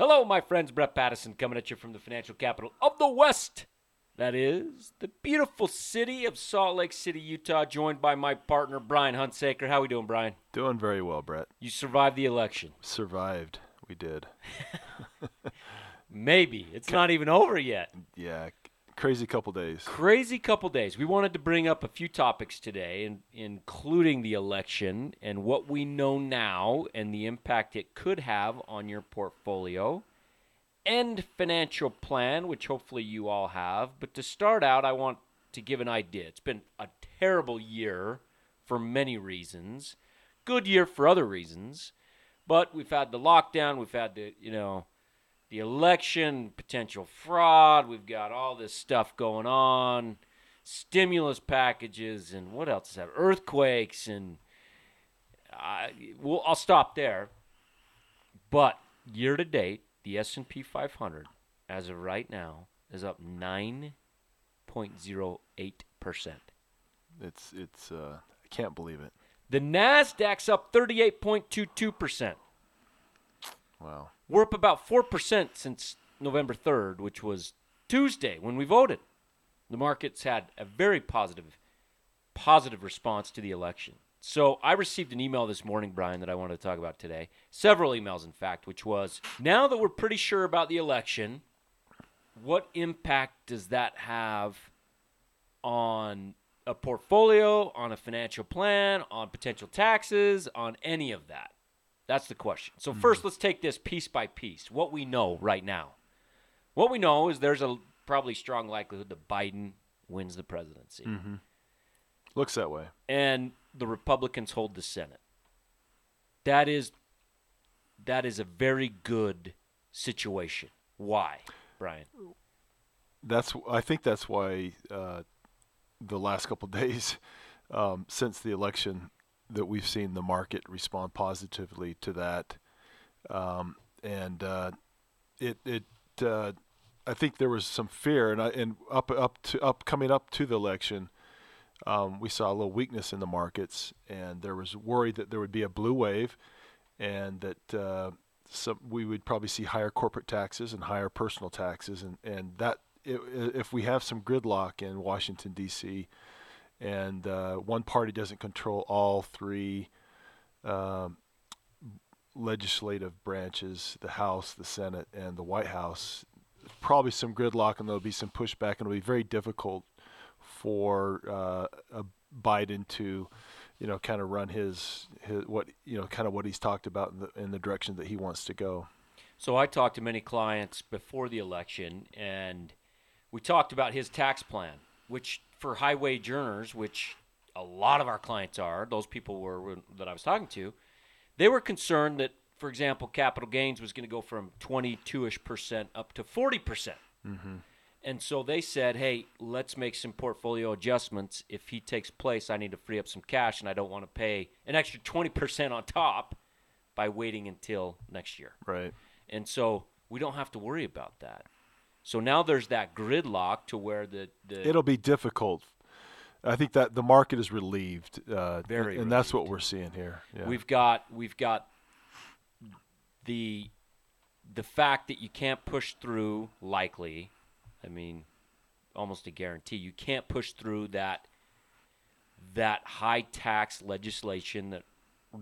Hello, my friends. Brett Pattison coming at you from the financial capital of the West. That is the beautiful city of Salt Lake City, Utah, joined by my partner, Brian Hunsaker. How are we doing, Brian? Doing very well, Brett. You survived the election. Survived. We did. Maybe. It's not even over yet. Yeah, crazy couple days. Crazy couple days. We wanted to bring up a few topics today, in, including the election and what we know now and the impact it could have on your portfolio and financial plan, which hopefully you all have. But to start out, I want to give an idea. It's been a terrible year for many reasons, good year for other reasons. But we've had the lockdown, we've had the, you know, the election, potential fraud. We've got all this stuff going on, stimulus packages, and what else is that? Earthquakes, and I, well, I'll stop there. But year to date, the S&P 500, as of right now, is up 9.08 percent. It's it's. Uh, I can't believe it. The Nasdaq's up 38.22 percent. Wow. We're up about 4% since November 3rd, which was Tuesday when we voted. The markets had a very positive positive response to the election. So I received an email this morning, Brian, that I wanted to talk about today. Several emails, in fact, which was now that we're pretty sure about the election, what impact does that have on a portfolio, on a financial plan, on potential taxes, on any of that? That's the question. So first, let's take this piece by piece. What we know right now. What we know is there's a probably strong likelihood that Biden wins the presidency, Looks that way. and the Republicans hold the Senate. That is that is a very good situation. Why, Brian? That's. I think that's why uh, the last couple days um, since the election that we've seen the market respond positively to that, um, and uh, it it. Uh, I think there was some fear, and I, and up up to up coming up to the election, um, we saw a little weakness in the markets, and there was worry that there would be a blue wave, and that uh, some we would probably see higher corporate taxes and higher personal taxes, and and that i- i- if we have some gridlock in Washington D.C. and uh, one party doesn't control all three um, legislative branches, the House, the Senate, and the White House, probably some gridlock, and there'll be some pushback, and it'll be very difficult for uh, Biden to, you know, kind of run his, his what you know, kind of what he's talked about in the in the direction that he wants to go. So I talked to many clients before the election, and we talked about his tax plan, which for high wage earners, which a lot of our clients are, those people were that I was talking to, they were concerned that, for example, capital gains was going to go from 22ish percent up to 40 percent. Mm-hmm. And so they said, hey, let's make some portfolio adjustments. If he takes place, I need to free up some cash, and I don't want to pay an extra 20% on top by waiting until next year. Right. And so we don't have to worry about that. So now there's that gridlock to where the, the It'll be difficult. I think that the market is relieved, uh, Very and that's what we're seeing here. Yeah. we've got we've got the the fact that you can't push through likely, I mean, almost a guarantee you can't push through that that high tax legislation that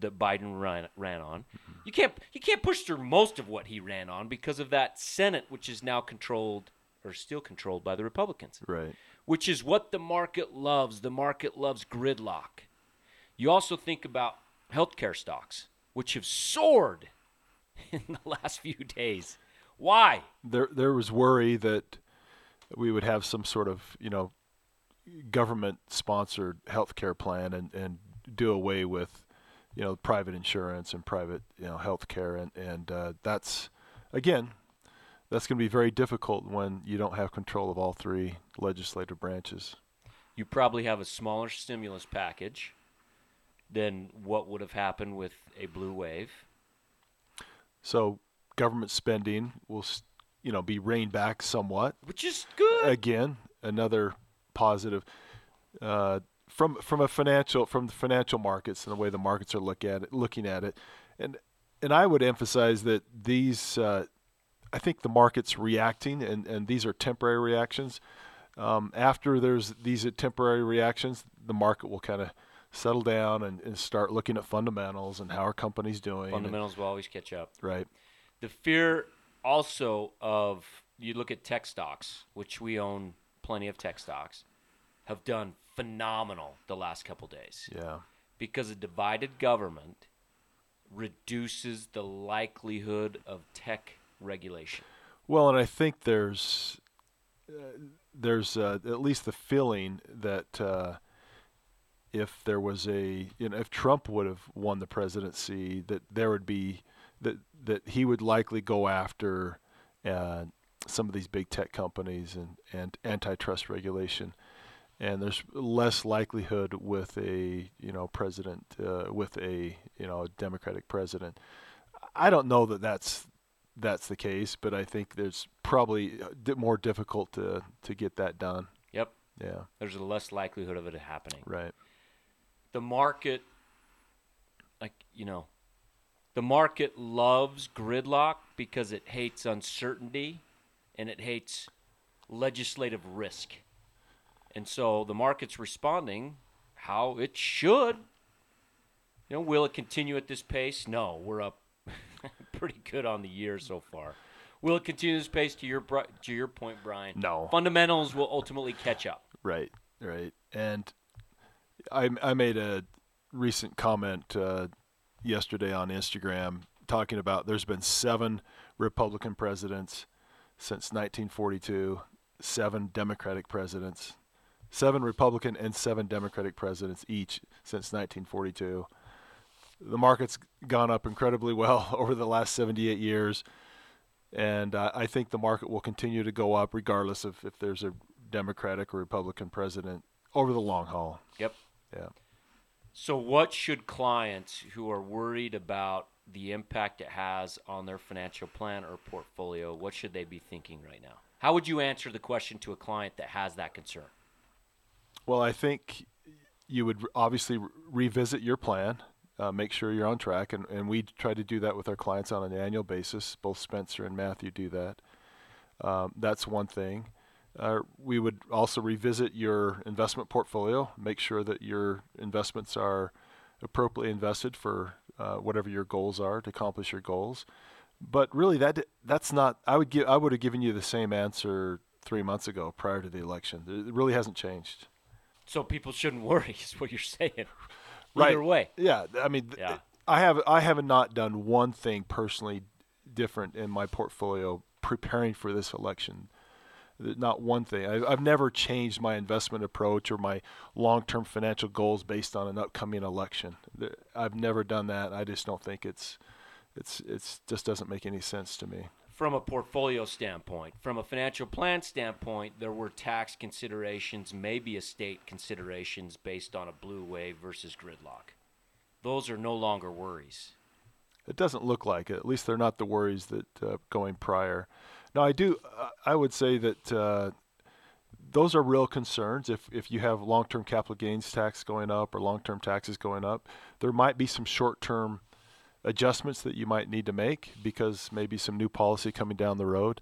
that Biden ran ran on. You can't you can't push through most of what he ran on because of that Senate which is now controlled or still controlled by the Republicans. right. which is what the market loves. The market loves gridlock. You also think about healthcare stocks, which have soared in the last few days. Why? There, there was worry that we would have some sort of, you know, government-sponsored health care plan and, and do away with, you know, private insurance and private, you know, health care. And, and uh, that's, again, that's going to be very difficult when you don't have control of all three legislative branches. You probably have a smaller stimulus package than what would have happened with a blue wave. So government spending will, you know, be reined back somewhat. Which is good. again another positive uh, from from a financial from the financial markets and the way the markets are look at it, looking at it, and and I would emphasize that these uh, I think the market's reacting, and, and these are temporary reactions. Um, after there's these temporary reactions, the market will kind of settle down and, and, start looking at fundamentals and how our company's doing. Fundamentals and, will always catch up. Right. The fear also of you look at tech stocks, which we own plenty of tech stocks, have done phenomenal the last couple days. Yeah. Because a divided government reduces the likelihood of tech regulation. Well, and I think there's uh, there's uh, at least the feeling that uh, if there was a you know if Trump would have won the presidency, that there would be that that he would likely go after uh, some of these big tech companies and and antitrust regulation. And there's less likelihood with a you know president uh, with a you know Democratic president. I don't know that that's that's the case, but I think there's probably uh, more difficult to to get that done. Yep. Yeah. There's a less likelihood of it happening. Right. The market, like you know, the market loves gridlock because it hates uncertainty, and it hates legislative risk, and so the market's responding how it should. You know, will it continue at this pace? No, we're up pretty good on the year so far. Will it continue this pace? To your to your point, Brian. No. Fundamentals will ultimately catch up. Right, right. And I I made a recent comment uh, yesterday on Instagram talking about there's been seven Republican presidents since 1942, seven Democratic presidents, seven Republican and seven Democratic presidents each since 1942 the market's gone up incredibly well over the last 78 years, and uh, I think the market will continue to go up regardless of if there's a Democratic or Republican president over the long haul. Yep. Yeah. So, what should clients who are worried about the impact it has on their financial plan or portfolio, what should they be thinking right now? How would you answer the question to a client that has that concern? Well, I think you would obviously revisit your plan uh, make sure you're on track. And, and we try to do that with our clients on an annual basis. Both Spencer and Matthew do that. Um, that's one thing. Uh, we would also revisit your investment portfolio, make sure that your investments are appropriately invested for uh, whatever your goals are to accomplish your goals. But really, that that's not. I would give. I would have given you the same answer three months ago, prior to the election. It really hasn't changed. So people shouldn't worry, is what you're saying right. either way. Yeah, I mean, yeah. I have I have not done one thing personally different in my portfolio preparing for this election. Not one thing. I've, I've never changed my investment approach or my long-term financial goals based on an upcoming election. I've never done that. I just don't think it's it's it's just doesn't make any sense to me from a portfolio standpoint. From a financial plan standpoint, there were tax considerations, maybe estate considerations based on a blue wave versus gridlock. Those are no longer worries. It doesn't look like it. At least they're not the worries that uh, going prior. Now, I do. Uh, I would say that uh, those are real concerns. If if you have long-term capital gains tax going up or long-term taxes going up, there might be some short-term adjustments that you might need to make because maybe some new policy coming down the road.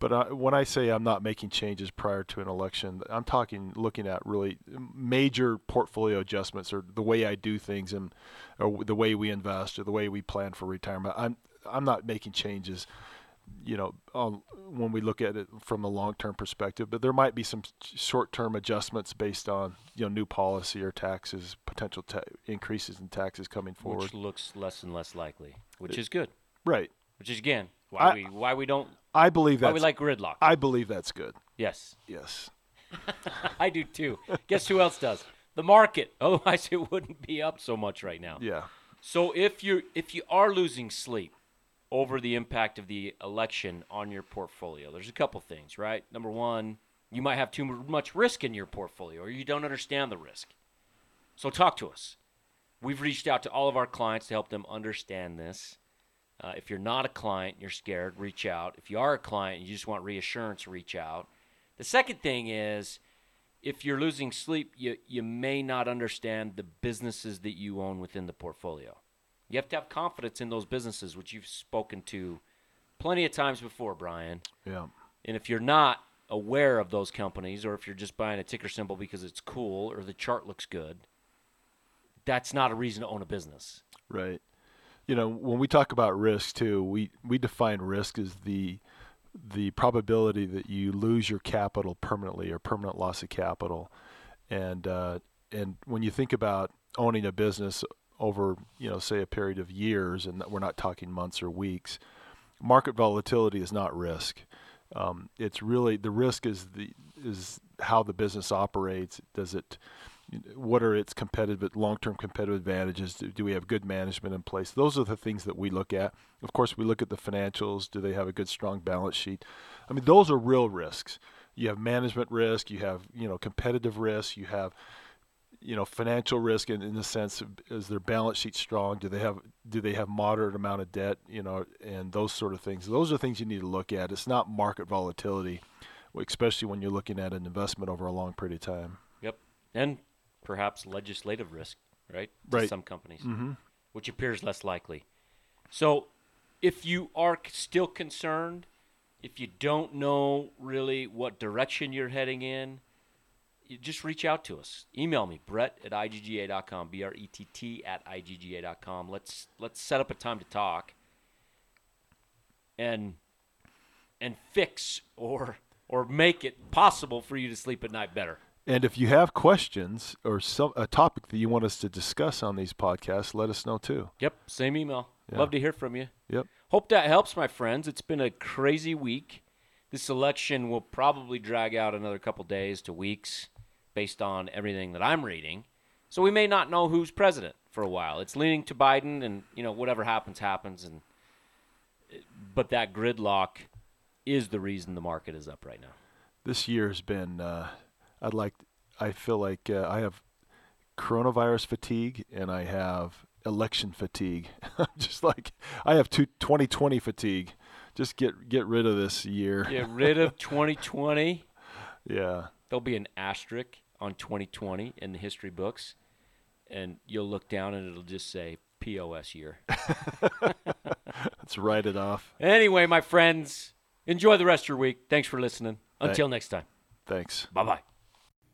But I, when I say I'm not making changes prior to an election, I'm talking looking at really major portfolio adjustments or the way I do things and or the way we invest or the way we plan for retirement. I'm I'm not making changes you know, um, when we look at it from a long-term perspective, but there might be some short-term adjustments based on you know new policy or taxes, potential ta- increases in taxes coming forward, which looks less and less likely, which it, is good, right? Which is again why I, we why we don't. I believe that we like gridlock. I believe that's good. Yes. Yes. I do too. Guess who else does? The market. Otherwise, it wouldn't be up so much right now. Yeah. So if you if you are losing sleep over the impact of the election on your portfolio. There's a couple things, right? Number one, you might have too much risk in your portfolio or you don't understand the risk. So talk to us. We've reached out to all of our clients to help them understand this. Uh, if you're not a client, you're scared, reach out. If you are a client, and you just want reassurance, reach out. The second thing is if you're losing sleep, you, you may not understand the businesses that you own within the portfolio. You have to have confidence in those businesses, which you've spoken to plenty of times before, Brian. Yeah. And if you're not aware of those companies, or if you're just buying a ticker symbol because it's cool or the chart looks good, that's not a reason to own a business. Right. You know, when we talk about risk too, we, we define risk as the the probability that you lose your capital permanently or permanent loss of capital. And uh, and when you think about owning a business over, you know, say a period of years, and we're not talking months or weeks, market volatility is not risk. Um, it's really the risk is the is how the business operates. Does it what are its competitive long-term competitive advantages? Do, do, we have good management in place? Those are the things that we look at. Of course we look at the financials. Do they have a good strong balance sheet? I mean those are real risks. You have management risk you have you know competitive risk you have you know financial risk in, in the sense of is their balance sheet strong? Do they have do they have moderate amount of debt you know and those sort of things? Those are things you need to look at. It's not market volatility especially when you're looking at an investment over a long period of time. Yep. And perhaps legislative risk right to right. some companies mm-hmm. which appears less likely. So if you are still concerned if you don't know really what direction you're heading in just reach out to us. Email me, Brett at IGGA.com, B R E T T at IGGA.com. Let's let's set up a time to talk and and fix or or make it possible for you to sleep at night better. And if you have questions or some a topic that you want us to discuss on these podcasts, let us know too. Yep, same email. Yeah. Love to hear from you. Yep. Hope that helps, my friends. It's been a crazy week. This election will probably drag out another couple days to weeks based on everything that I'm reading. So we may not know who's president for a while. It's leaning to Biden, and you know whatever happens, happens. And but that gridlock is the reason the market is up right now. This year has been. Uh, I'd like. I feel like uh, I have coronavirus fatigue and I have election fatigue. Just like I have two, 2020 fatigue. Just get get rid of this year. Get rid of 2020. yeah. There'll be an asterisk on 2020 in the history books, and you'll look down and it'll just say POS year. Let's write it off. Anyway, my friends, enjoy the rest of your week. Thanks for listening. Until next time. Thanks. Bye bye.